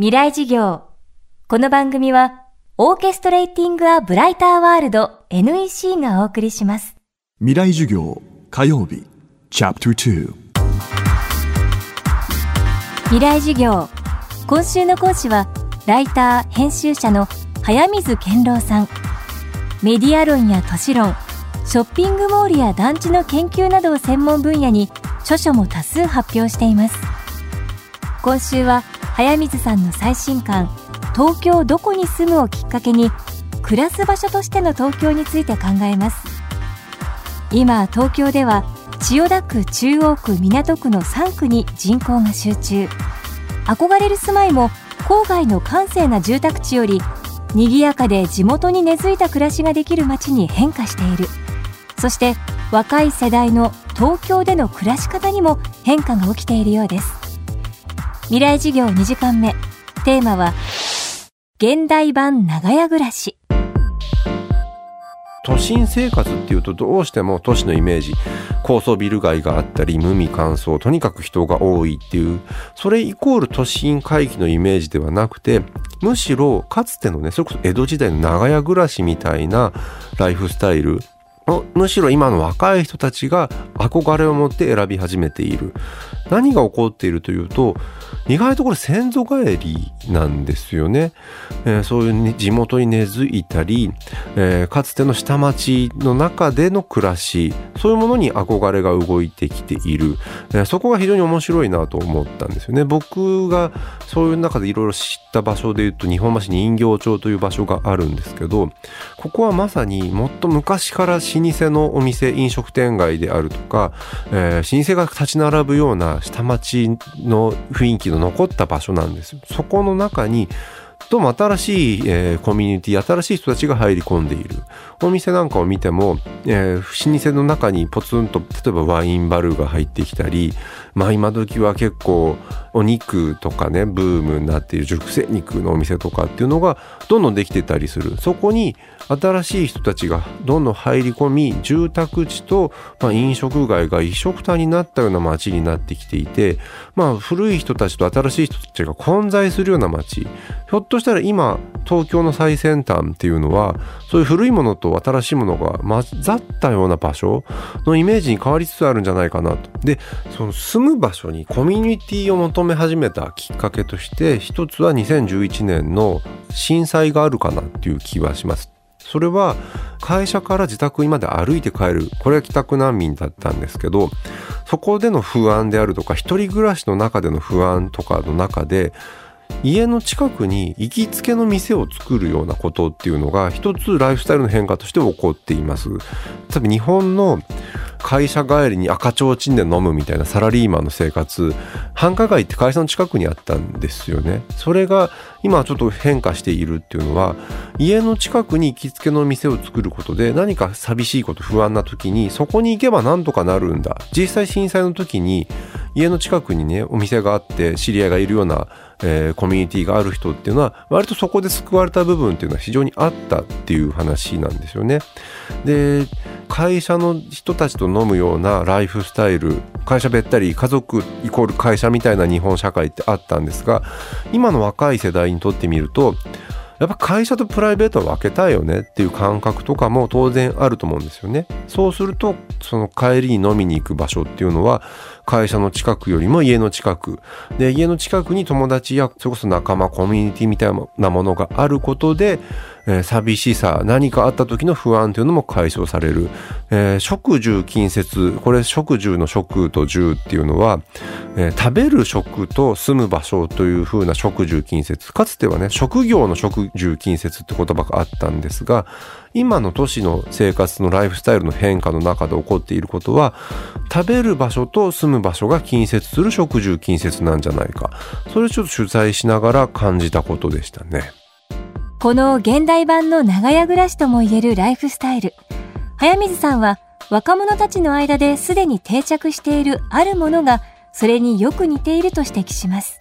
未来事業。この番組は、オーケストレーティング・ア・ブライター・ワールド NEC がお送りします。未来授業火曜日チャプター未来事業。今週の講師は、ライター、編集者の早水健郎さん。メディア論や都市論、ショッピングモールや団地の研究などを専門分野に著書も多数発表しています。今週は早水さんの最新刊「東京どこに住む」をきっかけに暮らす場所としての東京について考えます。今東京では千代田区中央区港区の3区に人口が集中。憧れる住まいも郊外の閑静な住宅地より賑やかで地元に根付いた暮らしができる街に変化している。そして若い世代の東京での暮らし方にも変化が起きているようです。未来事業2時間目。テーマは現代版長屋暮らし。都心生活っていうとどうしても都市のイメージ。高層ビル街があったり無味乾燥とにかく人が多いっていう。それイコール都心回帰のイメージではなくてむしろかつてのねそれこそ江戸時代の長屋暮らしみたいなライフスタイル。むしろ今の若い人たちが憧れを持って選び始めている。何が起こっているというと意外とこれ先祖返りなんですよね、えー、そういう、地元に根付いたり、えー、かつての下町の中での暮らしそういうものに憧れが動いてきている、えー、そこが非常に面白いなと思ったんですよね。僕がそういう中でいろいろ知った場所でいうと日本橋人形町という場所があるんですけどここはまさにもっと昔から老舗のお店飲食店街であるとか、えー、老舗が立ち並ぶような下町の雰囲気の残った場所なんですそこの中にどうも新しい、えー、コミュニティ新しい人たちが入り込んでいる。お店なんかを見ても、えー、老舗の中にポツンと例えばワインバルが入ってきたりまあ今時は結構お肉とかねブームになっている熟成肉のお店とかっていうのがどんどんできてたりするそこに新しい人たちがどんどん入り込み住宅地と、まあ、飲食街が一緒くたになったような街になってきていて、まあ、古い人たちと新しい人たちが混在するような街ひょっとしたら今東京の最先端っていうのはそういう古いものと新しいものが混ざったような場所のイメージに変わりつつあるんじゃないかなと。でその住む場所にコミュニティを求求め始めたきっかけとして一つは2011年の震災があるかなっていう気はします。それは会社から自宅にまで歩いて帰るこれは帰宅難民だったんですけどそこでの不安であるとか一人暮らしの中での不安とかの中で家の近くに行きつけの店を作るようなことっていうのが一つライフスタイルの変化として起こっています。多分日本の会社帰りに赤ちょうちんで飲むみたいなサラリーマンの生活。繁華街って会社の近くにあったんですよね。それが今ちょっと変化しているっていうのは家の近くに行きつけの店を作ることで何か寂しいこと不安な時にそこに行けばなんとかなるんだ。実際震災の時に家の近くにねお店があって知り合いがいるような、えー、コミュニティがある人っていうのは割とそこで救われた部分っていうのは非常にあったっていう話なんですよね。で会社の人たちと飲むようなライフスタイル会社べったり家族イコール会社みたいな日本社会ってあったんですが今の若い世代にとってみるとやっぱ会社とプライベートは分けたいよねっていう感覚とかも当然あると思うんですよね。そうするとその帰りに飲みに行く場所っていうのは会社の近くよりも家の近く。で家の近くに友達やそれこそ仲間コミュニティみたいなものがあることでえー、寂しさ何かあった時の不安というのも解消される、えー、食住近接これ食住の食と住っていうのは、えー、食べる食と住む場所というふうな食住近接。かつてはね職業の食住近接って言葉があったんですが今の都市の生活のライフスタイルの変化の中で起こっていることは食べる場所と住む場所が近接する食住近接なんじゃないかそれをちょっと取材しながら感じたことでしたね。この現代版の長屋暮らしともいえるライフスタイル。早水さんは若者たちの間ですでに定着しているあるものがそれによく似ていると指摘します。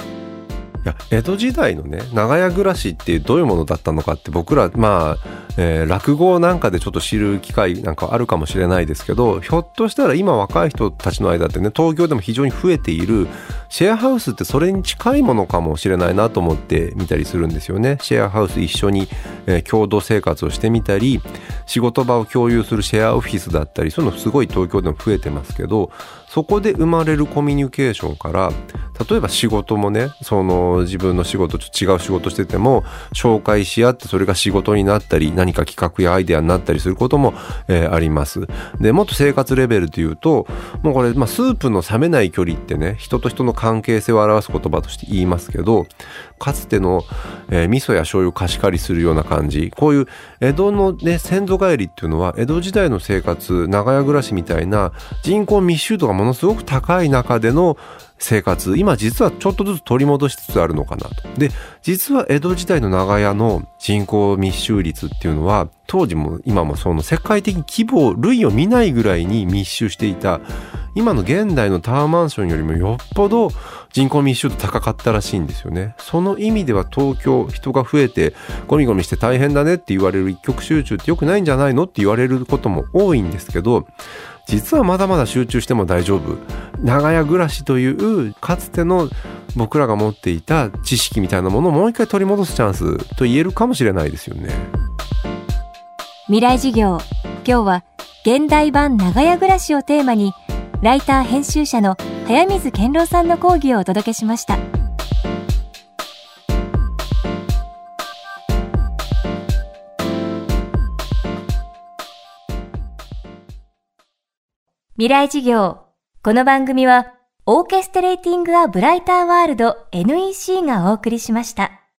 いや江戸時代のね長屋暮らしっていうどういうものだったのかって僕らまあ、えー、落語なんかでちょっと知る機会なんかあるかもしれないですけどひょっとしたら今若い人たちの間ってね東京でも非常に増えているシェアハウスってそれに近いものかもしれないなと思って見たりするんですよね。シェアハウス一緒に、えー、共同生活をしてみたり仕事場を共有するシェアオフィスだったりそういうのすごい東京でも増えてますけどそこで生まれるコミュニケーションから例えば仕事もねその自分の仕事と違う仕事してても紹介し合ってそれが仕事になったり何か企画やアイデアになったりすることも、えー、あります。でもっと生活レベルでいうともうこれ、まあ、スープの冷めない距離ってね人と人の関係性を表す言葉として言いますけどかつての、えー、味噌や醤油を貸し借りするような感じこういう江戸のね先祖返りっていうのは江戸時代の生活長屋暮らしみたいな人口密集度がものすごく高い中での生活今実はちょっとずつ取り戻しつつあるのかなと。で実は江戸時代の長屋の人口密集率っていうのは当時も今もその世界的規模類を見ないぐらいに密集していた今の現代のタワーマンションよりもよっぽど人口密集度高かったらしいんですよね。その意味では東京人が増えてゴミゴミして大変だねって言われる一極集中って良くないんじゃないのって言われることも多いんですけど実はまだまだ集中しても大丈夫。長屋暮らしというかつての僕らが持っていた知識みたいなものをもう一回取り戻すチャンスと言えるかもしれないですよね。未来事業。今日は現代版長屋暮らしをテーマにライター編集者の早水健郎さんの講義をお届けしました。未来事業。この番組は、オーケストレーティング・ア・ブライター・ワールド NEC がお送りしました。